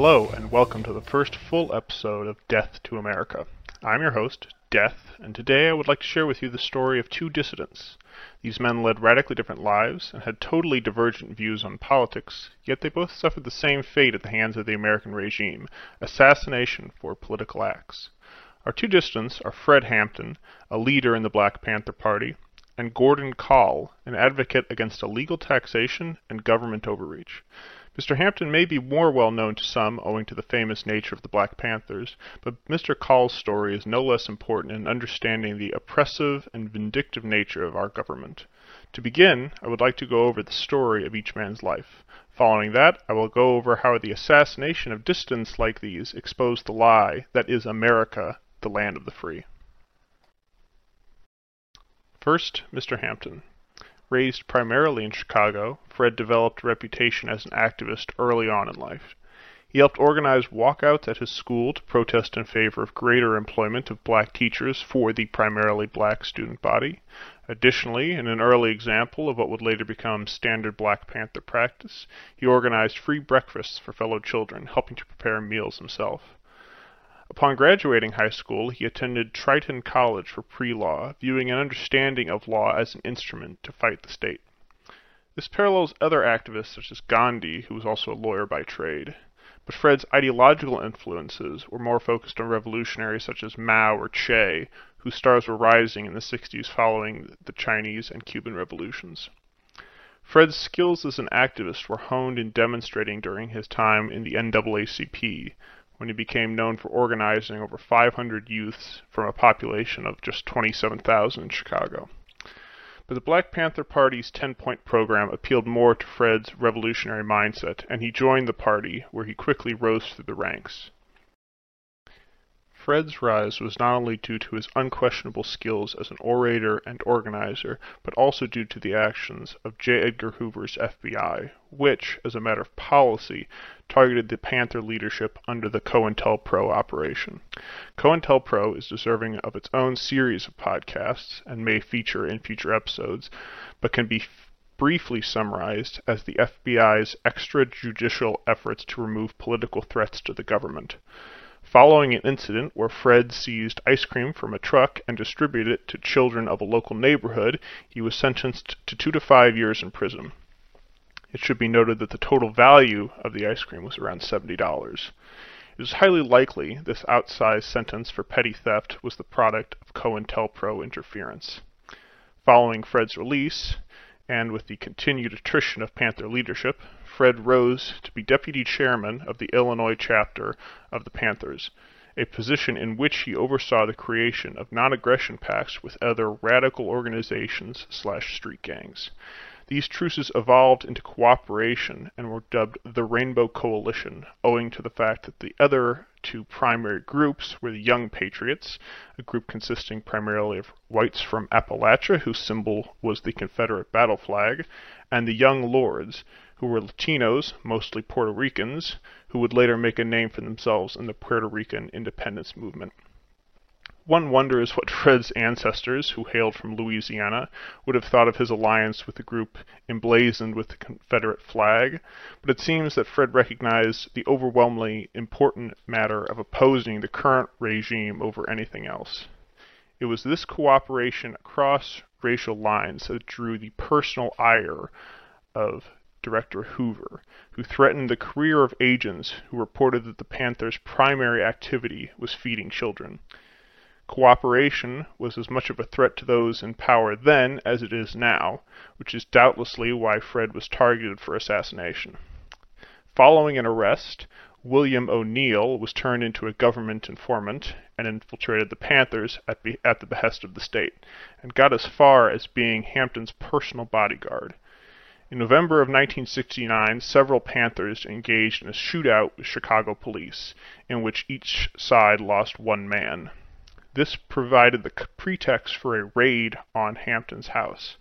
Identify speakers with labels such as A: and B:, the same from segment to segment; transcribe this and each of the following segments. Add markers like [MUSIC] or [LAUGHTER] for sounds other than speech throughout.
A: Hello, and welcome to the first full episode of Death to America. I'm your host, Death, and today I would like to share with you the story of two dissidents. These men led radically different lives and had totally divergent views on politics, yet they both suffered the same fate at the hands of the American regime assassination for political acts. Our two dissidents are Fred Hampton, a leader in the Black Panther Party, and Gordon Kahl, an advocate against illegal taxation and government overreach. Mr. Hampton may be more well known to some owing to the famous nature of the Black Panthers, but Mr. Kahl's story is no less important in understanding the oppressive and vindictive nature of our government. To begin, I would like to go over the story of each man's life. Following that, I will go over how the assassination of dissidents like these exposed the lie that is America, the land of the free. First, Mr. Hampton. Raised primarily in Chicago, Fred developed a reputation as an activist early on in life. He helped organize walkouts at his school to protest in favor of greater employment of black teachers for the primarily black student body. Additionally, in an early example of what would later become standard Black Panther practice, he organized free breakfasts for fellow children, helping to prepare meals himself. Upon graduating high school, he attended Triton College for pre-law, viewing an understanding of law as an instrument to fight the state. This parallels other activists such as Gandhi, who was also a lawyer by trade. But Fred's ideological influences were more focused on revolutionaries such as Mao or Che, whose stars were rising in the 60s following the Chinese and Cuban revolutions. Fred's skills as an activist were honed in demonstrating during his time in the NAACP, when he became known for organizing over 500 youths from a population of just 27,000 in Chicago. But the Black Panther Party's 10 point program appealed more to Fred's revolutionary mindset, and he joined the party, where he quickly rose through the ranks. Fred's rise was not only due to his unquestionable skills as an orator and organizer, but also due to the actions of J. Edgar Hoover's FBI, which, as a matter of policy, targeted the Panther leadership under the COINTELPRO operation. COINTELPRO is deserving of its own series of podcasts and may feature in future episodes, but can be briefly summarized as the FBI's extrajudicial efforts to remove political threats to the government. Following an incident where Fred seized ice cream from a truck and distributed it to children of a local neighborhood, he was sentenced to two to five years in prison. It should be noted that the total value of the ice cream was around $70. It is highly likely this outsized sentence for petty theft was the product of COINTELPRO interference. Following Fred's release, and with the continued attrition of Panther leadership, Fred rose to be deputy chairman of the Illinois chapter of the Panthers, a position in which he oversaw the creation of non-aggression pacts with other radical organizations slash street gangs. These truces evolved into cooperation and were dubbed the Rainbow Coalition, owing to the fact that the other two primary groups were the Young Patriots, a group consisting primarily of whites from Appalachia, whose symbol was the Confederate battle flag, and the Young Lords, who were Latinos, mostly Puerto Ricans, who would later make a name for themselves in the Puerto Rican independence movement. One wonders what [LAUGHS] Fred's ancestors, who hailed from Louisiana, would have thought of his alliance with the group emblazoned with the Confederate flag, but it seems that Fred recognized the overwhelmingly important matter of opposing the current regime over anything else. It was this cooperation across racial lines that drew the personal ire of Director Hoover, who threatened the career of agents who reported that the Panthers' primary activity was feeding children. Cooperation was as much of a threat to those in power then as it is now, which is doubtlessly why Fred was targeted for assassination. Following an arrest, William O'Neal was turned into a government informant and infiltrated the Panthers at, be- at the behest of the state, and got as far as being Hampton's personal bodyguard. In November of 1969, several Panthers engaged in a shootout with Chicago police, in which each side lost one man. This provided the pretext for a raid on Hampton's house.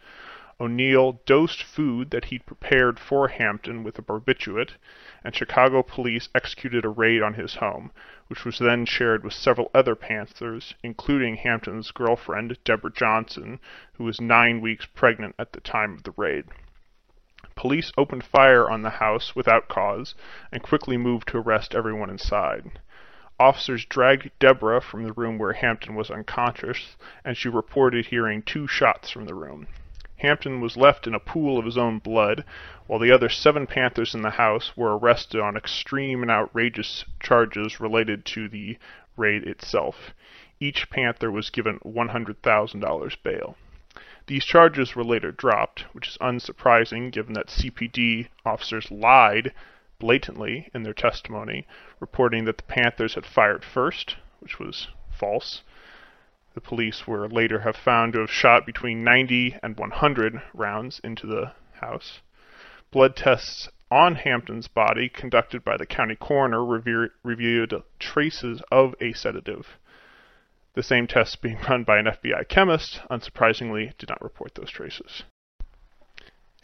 A: O'Neal dosed food that he'd prepared for Hampton with a barbiturate, and Chicago police executed a raid on his home, which was then shared with several other Panthers, including Hampton's girlfriend, Deborah Johnson, who was nine weeks pregnant at the time of the raid. Police opened fire on the house without cause and quickly moved to arrest everyone inside. Officers dragged Deborah from the room where Hampton was unconscious, and she reported hearing two shots from the room. Hampton was left in a pool of his own blood, while the other seven Panthers in the house were arrested on extreme and outrageous charges related to the raid itself. Each Panther was given $100,000 bail. These charges were later dropped, which is unsurprising given that CPD officers lied blatantly in their testimony, reporting that the Panthers had fired first, which was false, the police were later have found to have shot between 90 and 100 rounds into the house. Blood tests on Hampton's body, conducted by the county coroner, reviewed traces of a sedative. The same tests being run by an FBI chemist, unsurprisingly, did not report those traces.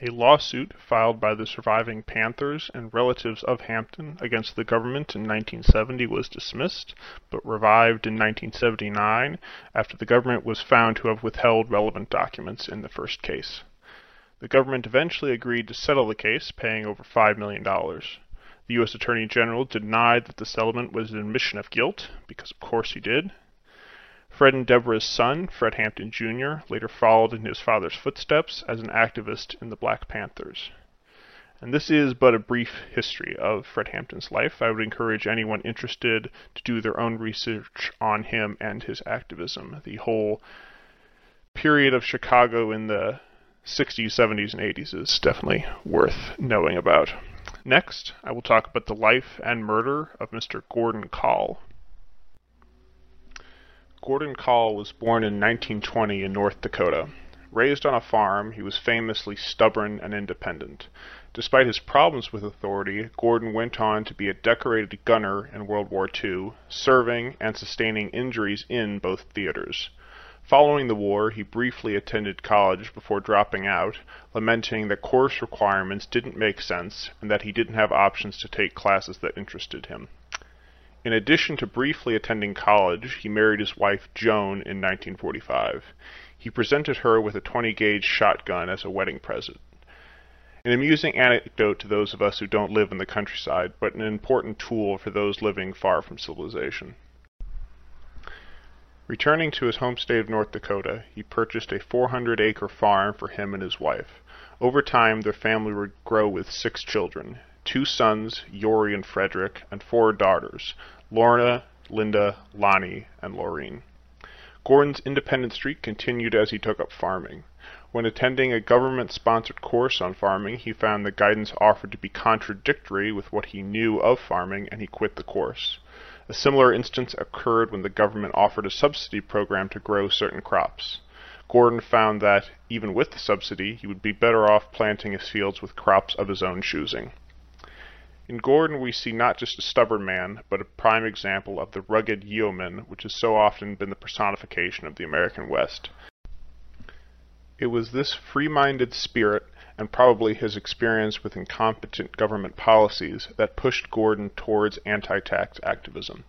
A: A lawsuit filed by the surviving Panthers and relatives of Hampton against the government in 1970 was dismissed, but revived in 1979 after the government was found to have withheld relevant documents in the first case. The government eventually agreed to settle the case, paying over $5 million. The U.S. Attorney General denied that the settlement was an admission of guilt, because of course he did, Fred and Deborah's son, Fred Hampton Jr., later followed in his father's footsteps as an activist in the Black Panthers. And this is but a brief history of Fred Hampton's life. I would encourage anyone interested to do their own research on him and his activism. The whole period of Chicago in the 60s, 70s, and 80s is definitely worth knowing about. Next, I will talk about the life and murder of Mr. Gordon Kahl. Gordon Kahl was born in 1920 in North Dakota. Raised on a farm, he was famously stubborn and independent. Despite his problems with authority, Gordon went on to be a decorated gunner in World War II, serving and sustaining injuries in both theaters. Following the war, he briefly attended college before dropping out, lamenting that course requirements didn't make sense and that he didn't have options to take classes that interested him. In addition to briefly attending college, he married his wife Joan in 1945. He presented her with a 20 gauge shotgun as a wedding present. An amusing anecdote to those of us who don't live in the countryside, but an important tool for those living far from civilization. Returning to his home state of North Dakota, he purchased a 400 acre farm for him and his wife. Over time, their family would grow with six children two sons, Yorie and Frederick, and four daughters, Lorna, Linda, Lonnie, and Laureen. Gordon's independent streak continued as he took up farming. When attending a government sponsored course on farming, he found the guidance offered to be contradictory with what he knew of farming and he quit the course. A similar instance occurred when the government offered a subsidy program to grow certain crops. Gordon found that, even with the subsidy, he would be better off planting his fields with crops of his own choosing. In Gordon we see not just a stubborn man, but a prime example of the rugged yeoman which has so often been the personification of the American West. It was this free-minded spirit, and probably his experience with incompetent government policies, that pushed Gordon towards anti-tax activism.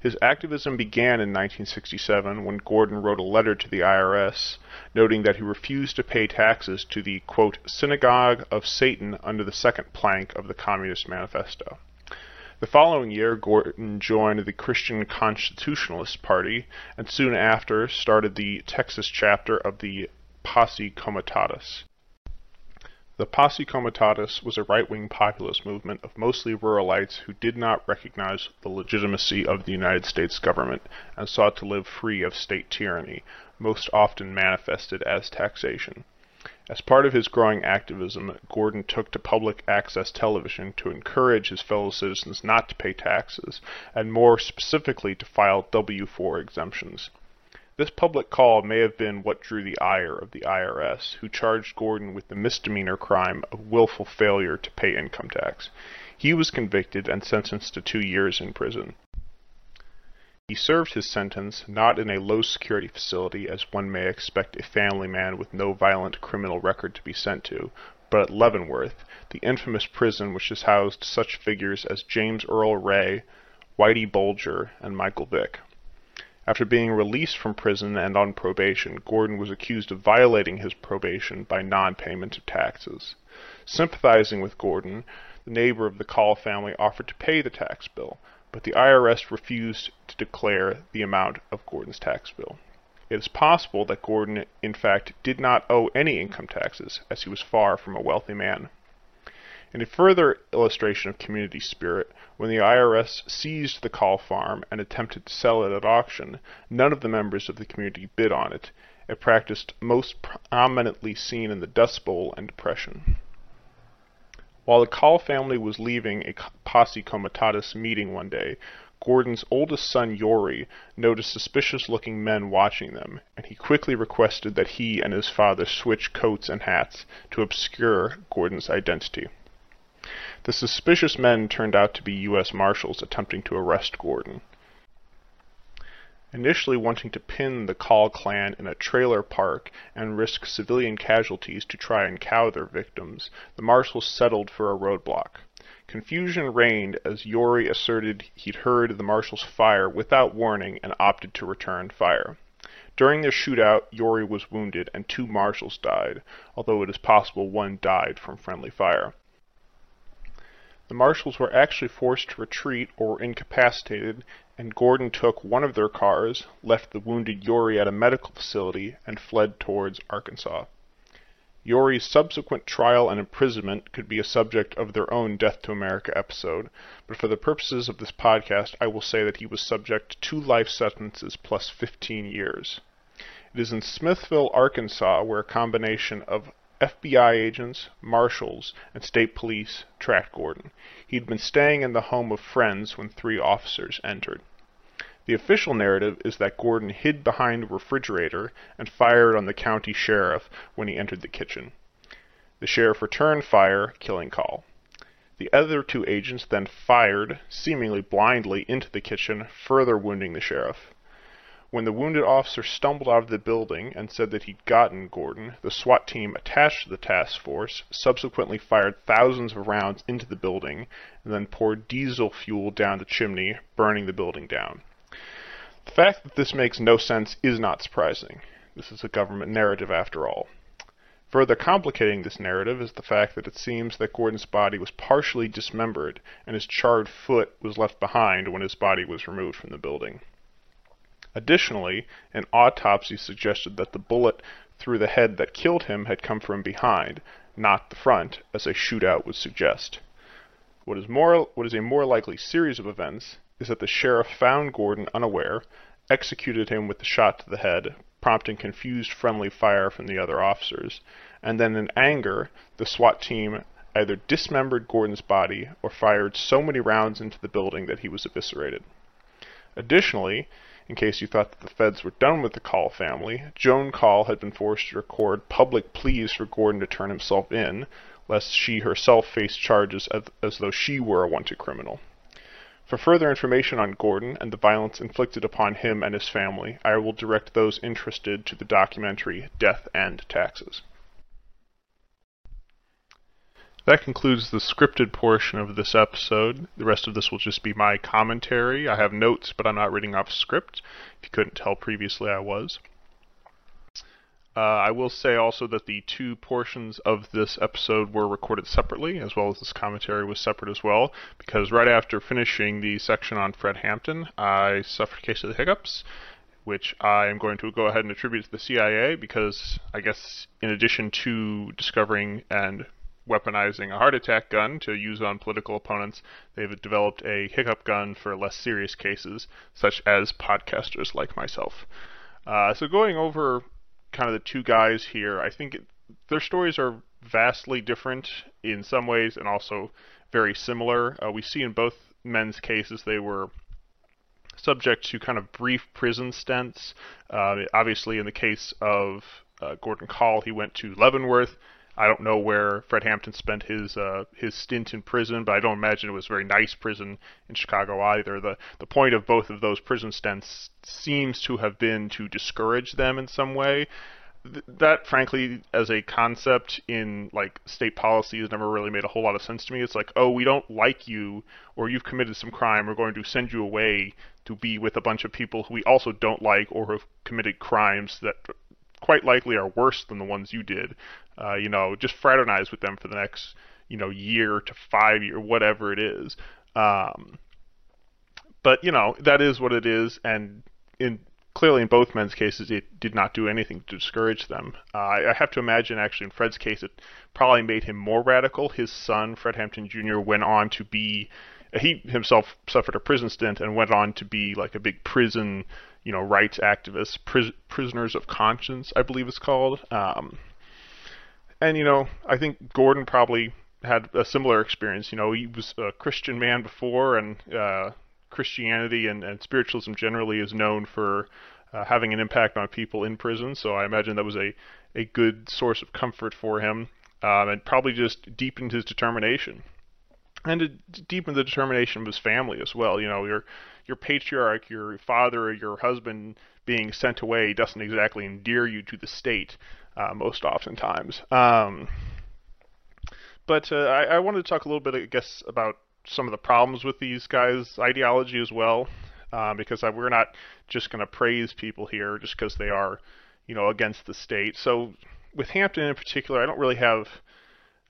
A: His activism began in 1967 when Gordon wrote a letter to the IRS noting that he refused to pay taxes to the quote, synagogue of Satan under the second plank of the Communist Manifesto. The following year, Gordon joined the Christian Constitutionalist Party and soon after started the Texas chapter of the Posse Comitatus. The Posse Comitatus was a right-wing populist movement of mostly ruralites who did not recognize the legitimacy of the United States government and sought to live free of state tyranny, most often manifested as taxation. As part of his growing activism, Gordon took to public access television to encourage his fellow citizens not to pay taxes, and more specifically to file W 4 exemptions. This public call may have been what drew the ire of the IRS, who charged Gordon with the misdemeanor crime of willful failure to pay income tax. He was convicted and sentenced to two years in prison. He served his sentence not in a low security facility as one may expect a family man with no violent criminal record to be sent to, but at Leavenworth, the infamous prison which has housed such figures as James Earl Ray, Whitey Bulger, and Michael Vick. After being released from prison and on probation, Gordon was accused of violating his probation by non payment of taxes. Sympathizing with Gordon, the neighbor of the Kahl family offered to pay the tax bill, but the IRS refused to declare the amount of Gordon's tax bill. It is possible that Gordon, in fact, did not owe any income taxes, as he was far from a wealthy man. In a further illustration of community spirit, when the IRS seized the Kahl farm and attempted to sell it at auction, none of the members of the community bid on it, a practice most prominently seen in the Dust Bowl and Depression. While the Kahl family was leaving a posse comitatus meeting one day, Gordon's oldest son Yorie noticed suspicious looking men watching them, and he quickly requested that he and his father switch coats and hats to obscure Gordon's identity. The suspicious men turned out to be U.S. Marshals attempting to arrest Gordon. Initially wanting to pin the Kahl clan in a trailer park and risk civilian casualties to try and cow their victims, the Marshals settled for a roadblock. Confusion reigned as Yorie asserted he'd heard the Marshals fire without warning and opted to return fire. During the shootout, Yorie was wounded and two Marshals died, although it is possible one died from friendly fire. The Marshals were actually forced to retreat or were incapacitated, and Gordon took one of their cars, left the wounded Yorie at a medical facility, and fled towards Arkansas. Yorie's subsequent trial and imprisonment could be a subject of their own Death to America episode, but for the purposes of this podcast, I will say that he was subject to two life sentences plus 15 years. It is in Smithville, Arkansas, where a combination of FBI agents, marshals, and state police tracked Gordon. He'd been staying in the home of friends when three officers entered. The official narrative is that Gordon hid behind a refrigerator and fired on the county sheriff when he entered the kitchen. The sheriff returned fire, killing Kahl. The other two agents then fired, seemingly blindly, into the kitchen, further wounding the sheriff. When the wounded officer stumbled out of the building and said that he'd gotten Gordon, the SWAT team attached to the task force subsequently fired thousands of rounds into the building and then poured diesel fuel down the chimney, burning the building down. The fact that this makes no sense is not surprising. This is a government narrative after all. Further complicating this narrative is the fact that it seems that Gordon's body was partially dismembered and his charred foot was left behind when his body was removed from the building. Additionally, an autopsy suggested that the bullet through the head that killed him had come from behind, not the front, as a shootout would suggest. What is, more, what is a more likely series of events is that the sheriff found Gordon unaware, executed him with the shot to the head, prompting confused friendly fire from the other officers, and then in anger, the SWAT team either dismembered Gordon's body or fired so many rounds into the building that he was eviscerated. Additionally, in case you thought that the feds were done with the Kahl family, Joan Kahl had been forced to record public pleas for Gordon to turn himself in, lest she herself face charges as, as though she were a wanted criminal. For further information on Gordon and the violence inflicted upon him and his family, I will direct those interested to the documentary Death and Taxes. That concludes the scripted portion of this episode. The rest of this will just be my commentary. I have notes, but I'm not reading off script. If you couldn't tell previously, I was. Uh, I will say also that the two portions of this episode were recorded separately, as well as this commentary was separate as well, because right after finishing the section on Fred Hampton, I suffered a case of the hiccups, which I am going to go ahead and attribute to the CIA, because I guess in addition to discovering and weaponizing a heart attack gun to use on political opponents, they've developed a hiccup gun for less serious cases, such as podcasters like myself. Uh, so, going over kind of the two guys here, I think it, their stories are vastly different in some ways and also very similar. Uh, we see in both men's cases they were subject to kind of brief prison stints. Uh, obviously, in the case of uh, Gordon Kahl, he went to Leavenworth. I don't know where Fred Hampton spent his uh, his stint in prison, but I don't imagine it was a very nice prison in Chicago either. The the point of both of those prison stints seems to have been to discourage them in some way. th- that frankly as a concept in like state policy has never really made a whole lot of sense to me it's like oh we don't like you or you've committed some crime we're going to send you away to be with a bunch of people who we also don't like or have committed crimes that quite likely are worse than the ones you did uh, you know just fraternize with them for the next you know year to five year whatever it is um, but you know that is what it is and in clearly in both men's cases, it did not do anything to discourage them. Uh, I have to imagine, actually, in Fred's case, it probably made him more radical. His son, Fred Hampton Jr., went on to be, he himself suffered a prison stint and went on to be like a big prison, you know, rights activists, pris- prisoners of conscience, I believe it's called. Um, and you know, I think Gordon probably had a similar experience. You know, he was a Christian man before, and uh, Christianity and, and spiritualism generally is known for uh, having an impact on people in prison. So I imagine that was a, a good source of comfort for him, um, and probably just deepened his determination, and it deepened the determination of his family as well. You know, your your patriarch, your father, your husband being sent away doesn't exactly endear you to the state uh, most oftentimes. Um, but uh, I, I wanted to talk a little bit, I guess, about some of the problems with these guys' ideology as well, uh, because we're not just going to praise people here just because they are, you know, against the state. So with Hampton in particular, I don't really have.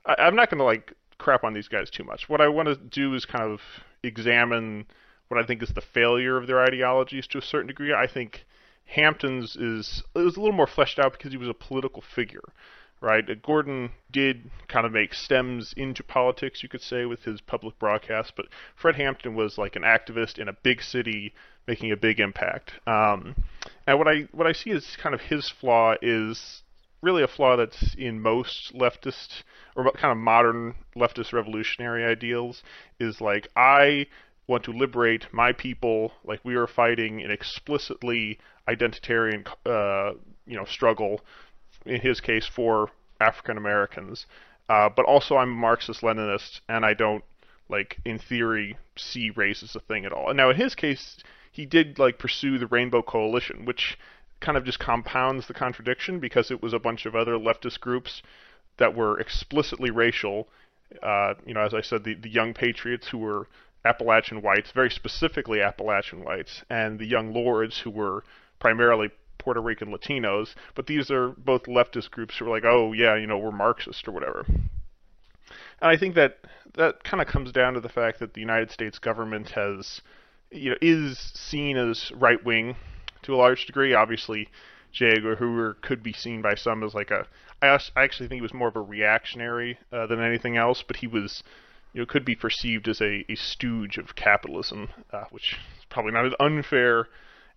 A: I, I'm not going to like crap on these guys too much. What I want to do is kind of examine what I think is the failure of their ideologies to a certain degree. I think Hampton's is it was a little more fleshed out because he was a political figure right? Uh, Gordon did kind of make stems into politics, you could say, with his public broadcasts, but Fred Hampton was like an activist in a big city making a big impact. Um, and what I what I see is kind of his flaw is really a flaw that's in most leftist or kind of modern leftist revolutionary ideals is like I want to liberate my people like we are fighting an explicitly identitarian uh, you know struggle in his case, for African Americans. Uh, but also, I'm a Marxist Leninist, and I don't like in theory see race as a thing at all. And now, in his case, he did like pursue the Rainbow Coalition, which kind of just compounds the contradiction because it was a bunch of other leftist groups that were explicitly racial. Uh, you know, as I said, the, the Young Patriots who were Appalachian whites, very specifically Appalachian whites, and the Young Lords who were primarily Puerto Rican Latinos, but these are both leftist groups who are like, oh yeah, you know, we're Marxist or whatever. And I think that that kind of comes down to the fact that the United States government has, you know, is seen as right wing to a large degree. Obviously, J. Edgar Hoover could be seen by some as like a. I actually think he was more of a reactionary uh, than anything else, but he was, you know, could be perceived as a, a stooge of capitalism, uh, which is probably not an unfair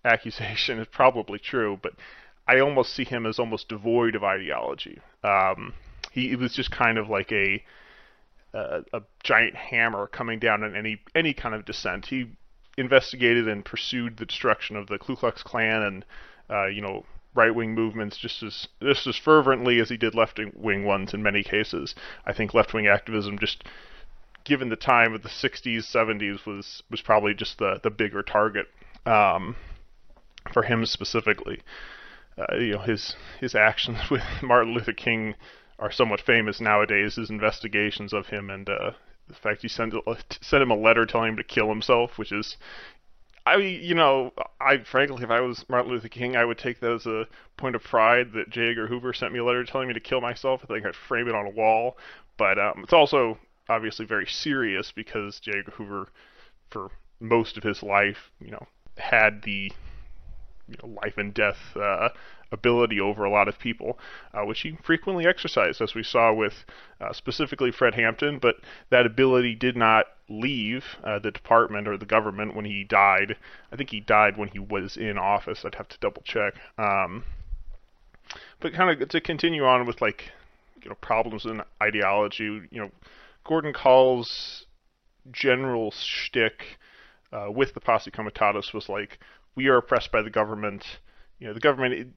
A: accusation [LAUGHS] It's probably true, but I almost see him as almost devoid of ideology. Um, he, he was just kind of like a, a a giant hammer coming down on any any kind of dissent. He investigated and pursued the destruction of the Ku Klux Klan and uh, you know right wing movements just as just as fervently as he did left wing ones in many cases. I think left wing activism just given the time of the 60s 70s was was probably just the the bigger target. Um, for him specifically. Uh, you know, his his actions [LAUGHS] with Martin Luther King are somewhat famous nowadays. His investigations of him and uh, the fact he sent [LAUGHS] sent him a letter telling him to kill himself, which is, I you know, I frankly, if I was Martin Luther King, I would take that as a point of pride that J. Edgar Hoover sent me a letter telling me to kill myself. I think I'd frame it on a wall. But um, it's also obviously very serious because J. Edgar Hoover, for most of his life, you know, had the you know, life and death uh, ability over a lot of people, uh, which he frequently exercised, as we saw with uh, specifically Fred Hampton. But that ability did not leave uh, the department or the government when he died. I think he died when he was in office. I'd have to double check. Um, but kind of to continue on with like you know problems in ideology, you know, Gordon Kahl's general shtick uh, with the posse comitatus was like we are oppressed by the government. You know, the government.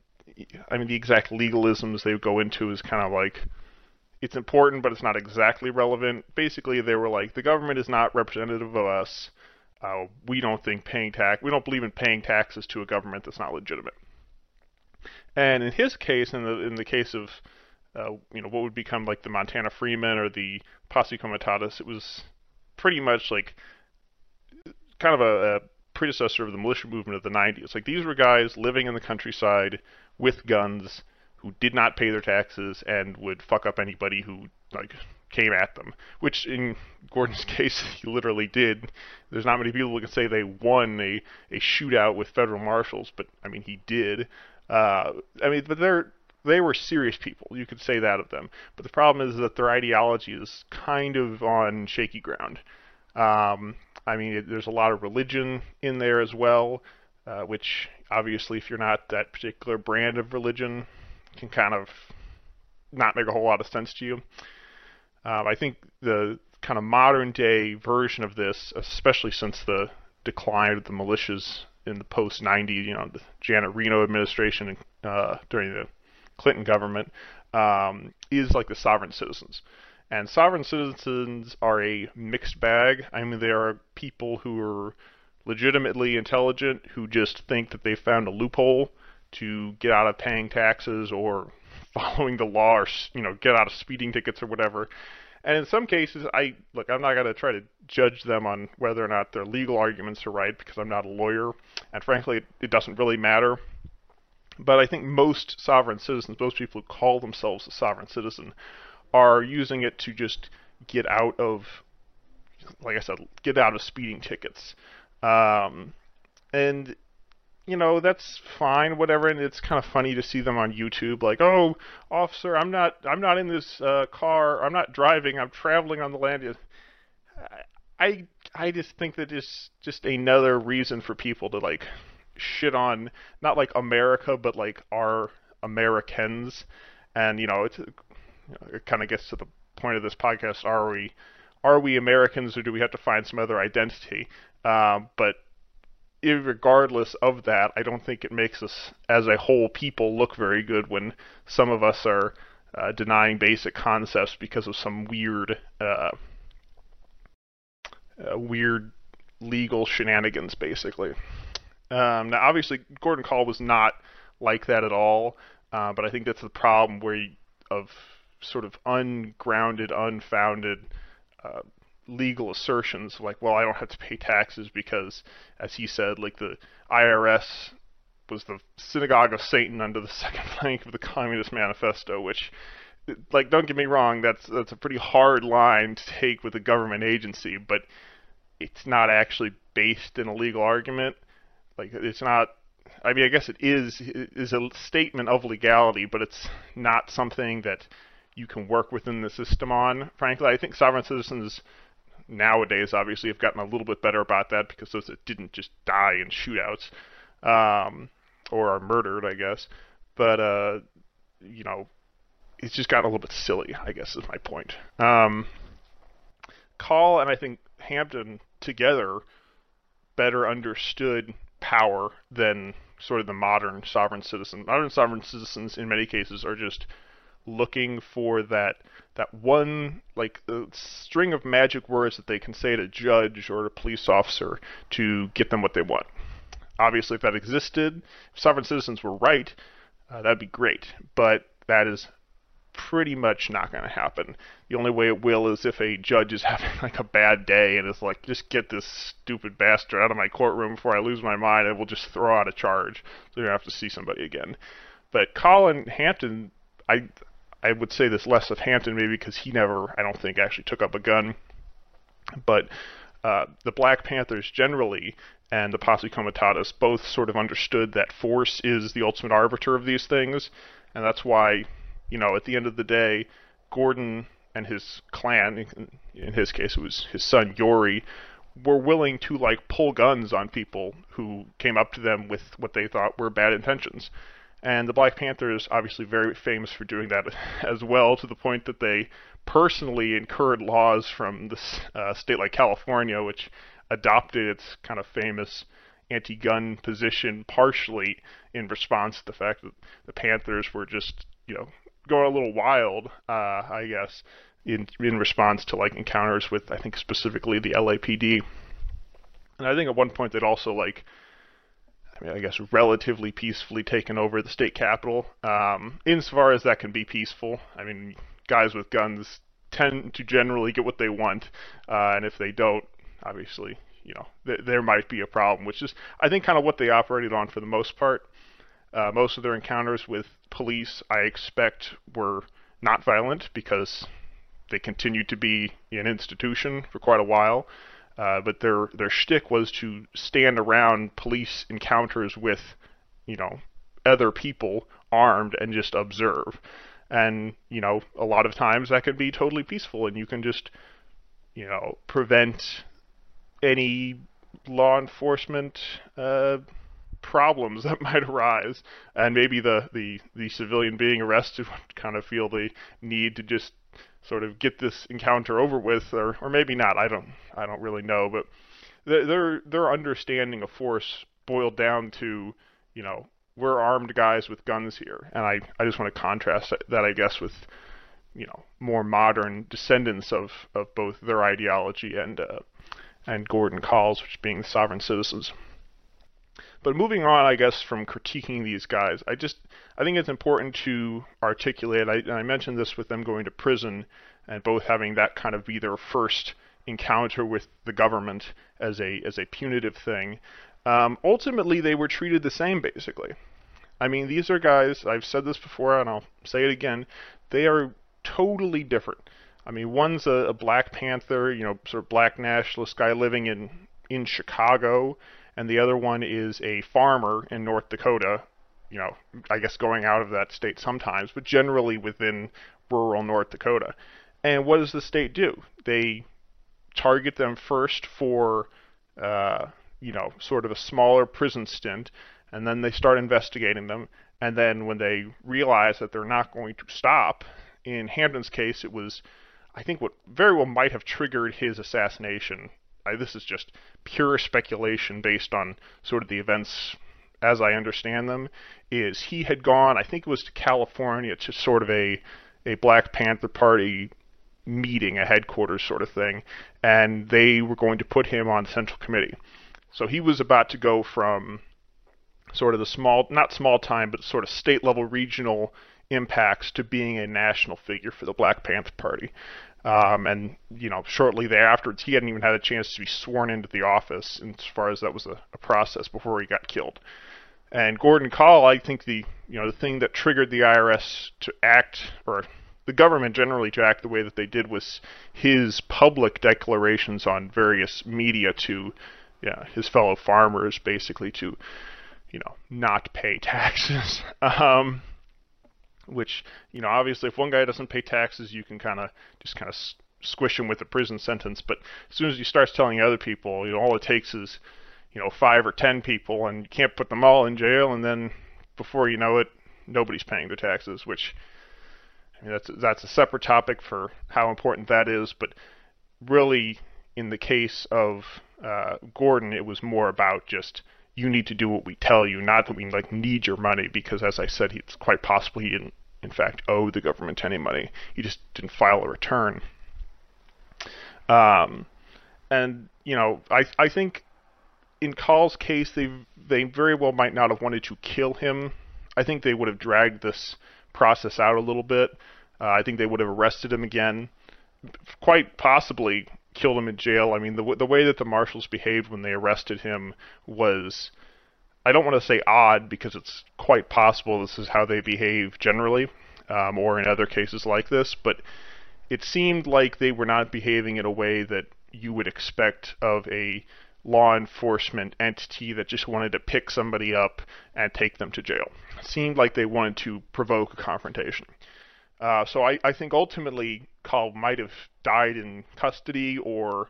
A: I mean, the exact legalisms they would go into is kind of like it's important, but it's not exactly relevant. Basically, they were like the government is not representative of us. Uh, we don't think paying tax. We don't believe in paying taxes to a government that's not legitimate. And in his case, in the in the case of uh, you know what would become like the Montana Freemen or the Posse Comitatus, it was pretty much like kind of a, a predecessor of the militia movement of the 90s. Like these were guys living in the countryside with guns who did not pay their taxes and would fuck up anybody who like came at them, which in Gordon's [LAUGHS] case [LAUGHS] he literally did. There's not many people who can say they won a, a shootout with federal marshals, but I mean he did. Uh, I mean, but they're they were serious people. You could say that of them. But the problem is that their ideology is kind of on shaky ground. Um, I mean, it, there's a lot of religion in there as well, uh, which obviously, if you're not that particular brand of religion, can kind of not make a whole lot of sense to you. Um, I think the kind of modern day version of this, especially since the decline of the militias in the post 90, you know, the Janet Reno administration uh, during the Clinton government, um, is like the sovereign citizens. And sovereign citizens are a mixed bag. I mean, there are people who are legitimately intelligent who just think that they found a loophole to get out of paying taxes or [LAUGHS] following the law or you know get out of speeding tickets or whatever. And in some cases, I look, I'm not going to try to judge them on whether or not their legal arguments are right because I'm not a lawyer, and frankly, it, it doesn't really matter. But I think most sovereign citizens, most people who call themselves a sovereign citizen, are using it to just get out of, like I said, get out of speeding tickets. Um, and you know that's fine, whatever. And it's kind of funny to see them on YouTube, like, "Oh, officer, I'm not, I'm not in this uh, car. I'm not driving. I'm traveling on the land." I, I just think that it's just another reason for people to like shit on not like America, but like our Americans. And you know, it's it kind of gets to the point of this podcast: Are we are we Americans, or do we have to find some other identity? Um, but regardless of that, I don't think it makes us as a whole people look very good when some of us are uh, denying basic concepts because of some weird, uh, uh, weird legal shenanigans, basically. Um, now, obviously, Gordon Kahl was not like that at all, uh, but I think that's the problem where you, of sort of ungrounded, unfounded uh, legal assertions like, well, I don't have to pay taxes because, as he said, like the IRS was the synagogue of Satan under the [LAUGHS] second plank of the Communist Manifesto, which, like, don't get me wrong, that's that's a pretty hard line to take with a government agency, but it's not actually based in a legal argument. Like, it's not. I mean, I guess it is is a statement of legality, but it's not something that you can work within the system on. Frankly, I think sovereign citizens nowadays obviously have gotten a little bit better about that because those that didn't just die in shootouts um, or are murdered, I guess. But uh, you know, it's just gotten a little bit silly. I guess is my point. Um, Kahl and I think Hampton together better understood power than sort of the modern sovereign citizen. Modern sovereign citizens, in many cases, are just looking for that that one like uh, string of magic words that they can say to a judge or a police officer to get them what they want. Obviously, if that existed, if sovereign citizens were right, uh, that'd be great. But that is pretty much not going to happen. The only way it will is if a judge is [LAUGHS] having like a bad day and is like, just get this stupid bastard out of my courtroom before I lose my mind, and we'll just throw out a charge. So you have to see somebody again. But Kahl and Hampton, I I would say this less of Hampton maybe because he never, I don't think, actually took up a gun. But uh, the Black Panthers generally and the Posse Comitatus both sort of understood that force is the ultimate arbiter of these things, and that's why, you know, at the end of the day, Gordon and his clan, in his case it was his son Yorie, were willing to like pull guns on people who came up to them with what they thought were bad intentions. And the Black Panthers obviously very famous for doing that [LAUGHS] as well, to the point that they personally incurred laws from this uh, state like California, which adopted its kind of famous anti-gun position partially in response to the fact that the Panthers were just, you know, going a little wild, uh, I guess, in in response to like encounters with I think specifically the LAPD. And I think at one point they'd also like I mean, I guess relatively peacefully taken over the state capital. Um, insofar as that can be peaceful, I mean, guys with guns tend to generally get what they want, uh, and if they don't, obviously, you know, th- there might be a problem. Which is, I think, kind of what they operated on for the most part. Uh, most of their encounters with police, I expect, were not violent because they continued to be an institution for quite a while. Uh, but their their shtick was to stand around police encounters with, you know, other people armed and just observe. And you know, a lot of times that can be totally peaceful, and you can just, you know, prevent any law enforcement uh, problems [LAUGHS] that might arise, and maybe the, the, the civilian being arrested [LAUGHS] would kind of feel the need to just sort of get this encounter over with, or or maybe not. I don't I don't really know, but their their understanding of force boiled down to you know we're armed guys with guns here, and I I just want to contrast that I guess with you know more modern descendants of of both their ideology and uh, and Gordon Kahl's, which being the sovereign citizens. But moving on, I guess, from critiquing these guys, I just I think it's important to articulate. I, I mentioned this with them going to prison and both having that kind of be their first encounter with the government as a as a punitive thing. Um, ultimately, they were treated the same, basically. I mean, these are guys. I've said this before, and I'll say it again. They are totally different. I mean, one's a, a Black Panther, you know, sort of black nationalist guy living in in Chicago and the other one is a farmer in North Dakota. You know, I guess going out of that state sometimes, but generally within rural North Dakota. And what does the state do? They target them first for, uh, you know, sort of a smaller prison stint, and then they start investigating them. And then when they realize that they're not going to stop, in Hampton's case, it was, I think, what very well might have triggered his assassination I, this is just pure speculation based on sort of the events as I understand them, is he had gone, I think it was to California, to sort of a a Black Panther Party meeting, a headquarters sort of thing, and they were going to put him on Central Committee. So he was about to go from sort of the small, not small time, but sort of state level regional impacts to being a national figure for the Black Panther Party. Um, and you know, shortly thereafter, he hadn't even had a chance to be sworn into the office, as far as that was a, a process before he got killed. And Gordon Kahl, I think the you know the thing that triggered the IRS to act, or the government generally to act the way that they did, was his public declarations on various media to yeah, his fellow farmers, basically to you know not pay [LAUGHS] taxes. um, which you know obviously if one guy doesn't pay taxes you can kind of just kind of squish him with a prison sentence. But as soon as you start telling other people you know all it takes is you know five or ten people and you can't put them all in jail and then before you know it nobody's paying their taxes which I mean, that's that's a separate topic for how important that is. But really in the case of uh, Gordon it was more about just you need to do what we tell you, not that we like need your money, because as I said, it's quite possible he didn't, in fact, owe the government any money. He just didn't file a return. Um, and you know, I I think in Kahl's case, they they very well might not have wanted to kill him. I think they would have dragged this process out a little bit. Uh, I think they would have arrested him again, quite possibly killed him in jail. I mean, the the way that the marshals behaved when they arrested him was I don't want to say odd because it's quite possible this is how they behave generally, um, or in other cases like this, but it seemed like they were not behaving in a way that you would expect of a law enforcement entity that just wanted to pick somebody up and take them to jail. It seemed like they wanted to provoke a confrontation. Uh, so I, I think ultimately Kahl might have died in custody or,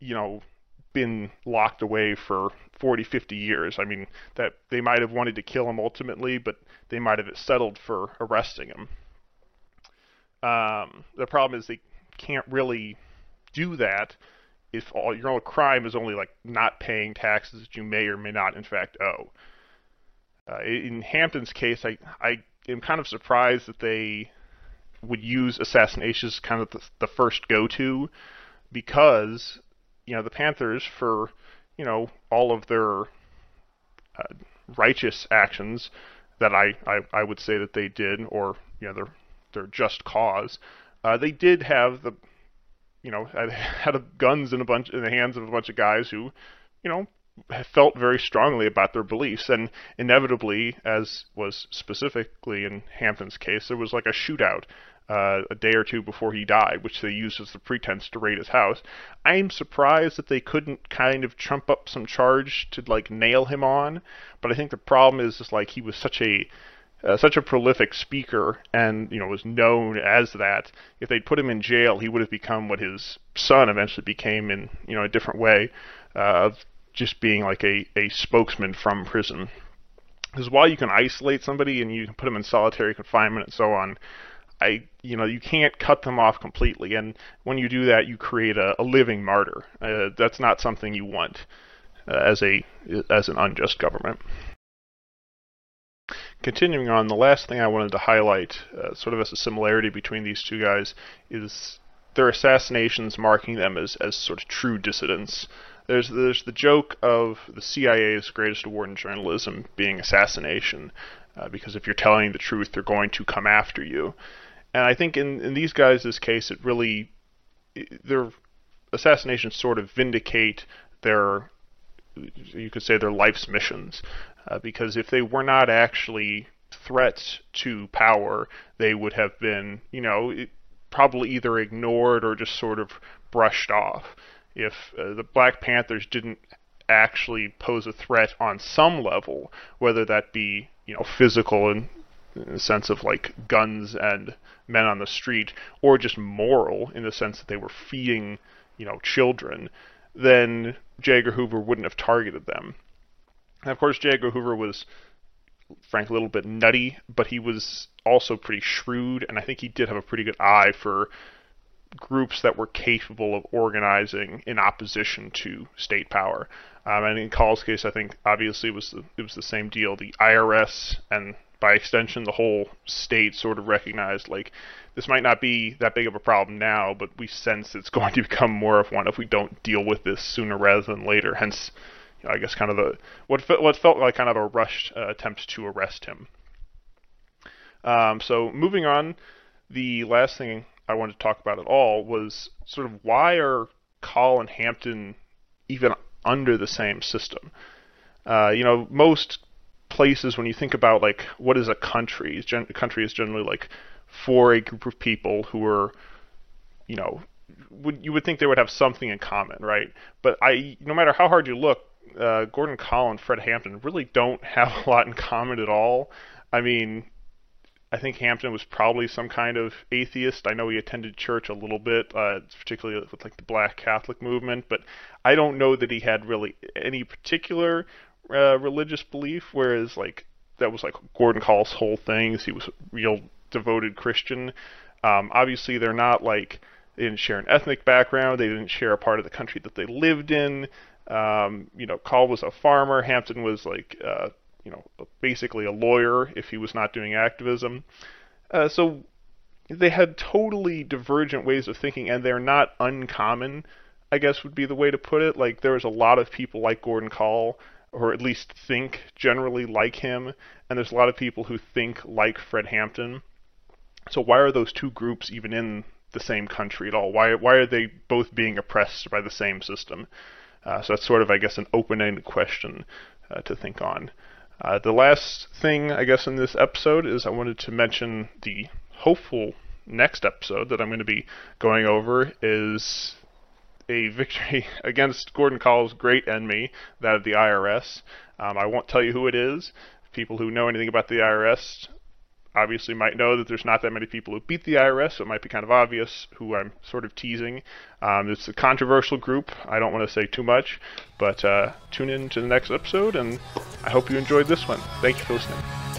A: you know, been locked away for 40, 50 years. I mean, that they might have wanted to kill him ultimately, but they might have settled for arresting him. Um, the problem is they can't really do that if all your only crime is only like not paying taxes that you may or may not in fact owe. Uh, in Hampton's case, I I am kind of surprised that they would use assassination as kind of the, the first go-to because you know the Panthers for you know all of their uh, righteous actions that I, I, I would say that they did, or you know their their just cause, uh, they did have the you know had [LAUGHS] guns in a bunch in the hands of a bunch of guys who you know felt very strongly about their beliefs, and inevitably, as was specifically in Hampton's case, there was like a shootout uh, a day or two before he died, which they used as the pretense to raid his house. I'm surprised that they couldn't kind of trump up some charge to like nail him on, but I think the problem is just like he was such a uh, such a prolific speaker and you know was known as that. If they'd put him in jail he would have become what his son eventually became in you know a different way uh, of just being like a, a spokesman from prison. Because while you can isolate somebody and you can put them in solitary confinement and so on I, you know, you can't cut them off completely, and when you do that, you create a, a living martyr. Uh, that's not something you want uh, as a as an unjust government. Continuing on, the last thing I wanted to highlight, uh, sort of as a similarity between these two guys, is their assassinations marking them as, as sort of true dissidents. There's there's the joke of the CIA's greatest award in journalism being assassination, uh, because if you're telling the truth, they're going to come after you. And I think in, in these guys' case, it really their assassinations sort of vindicate their you could say their life's missions uh, because if they were not actually threats to power, they would have been you know probably either ignored or just sort of brushed off. If uh, the Black Panthers didn't actually pose a threat on some level, whether that be you know physical and sense of like guns and men on the street, or just moral in the sense that they were feeding, you know, children, then J. Edgar Hoover wouldn't have targeted them. And of course, J. Edgar Hoover was, frankly, a little bit nutty, but he was also pretty shrewd, and I think he did have a pretty good eye for groups that were capable of organizing in opposition to state power. Um, and in Kahl's case, I think obviously it was the, it was the same deal. The IRS and by extension the whole state sort of recognized like this might not be that big of a problem now, but we sense it's [LAUGHS] going to become more of one if we don't deal with this sooner rather than later. Hence, you know, I guess kind of the what fe- what felt like kind of a rushed uh, attempt to arrest him. Um, so moving on, the last thing I wanted to talk about at all was sort of why are Kahl and Hampton even under the same system? Uh, you know, most places when you think about like what is a country gen- a country is generally like for a group of people who are you know would you would think they would have something in common right but i no matter how hard you look uh, gordon Kahl and fred hampton really don't [LAUGHS] have a lot in common at all i mean I think Hampton was probably some kind of atheist. I know he attended church a little bit, uh, particularly with like the Black Catholic movement, but I don't know that he had really any particular uh, religious belief, whereas like that was like Gordon Kahl's whole thing. He was a real devoted Christian. Um, obviously, they're not like they didn't share an ethnic background. They didn't share a part of the country that they lived in. Um, you know, Kahl was a farmer. Hampton was like, uh, you know, basically a lawyer if he was not doing activism. Uh, so they had totally divergent ways of thinking, and they're not uncommon. I guess would be the way to put it. Like there was a lot of people like Gordon Kahl or at least think generally like him, and there's a lot of people who think like Fred Hampton. So why are those two groups even in the same country at all? Why why are they both being oppressed by the same system? Uh, so that's sort of, I guess, an open-ended question uh, to think on. Uh, the last thing, I guess, in this episode is I wanted to mention the hopeful next episode that I'm going to be going over is a victory [LAUGHS] against Gordon Kahl's great enemy, that of the IRS. Um, I won't tell you who it is. People who know anything about the IRS obviously might know that there's not that many people who beat the IRS, so it might be kind of obvious who I'm sort of teasing. Um, it's a controversial group. I don't want to say too much, but uh, tune in to the next episode, and I hope you enjoyed this one. Thank you for listening.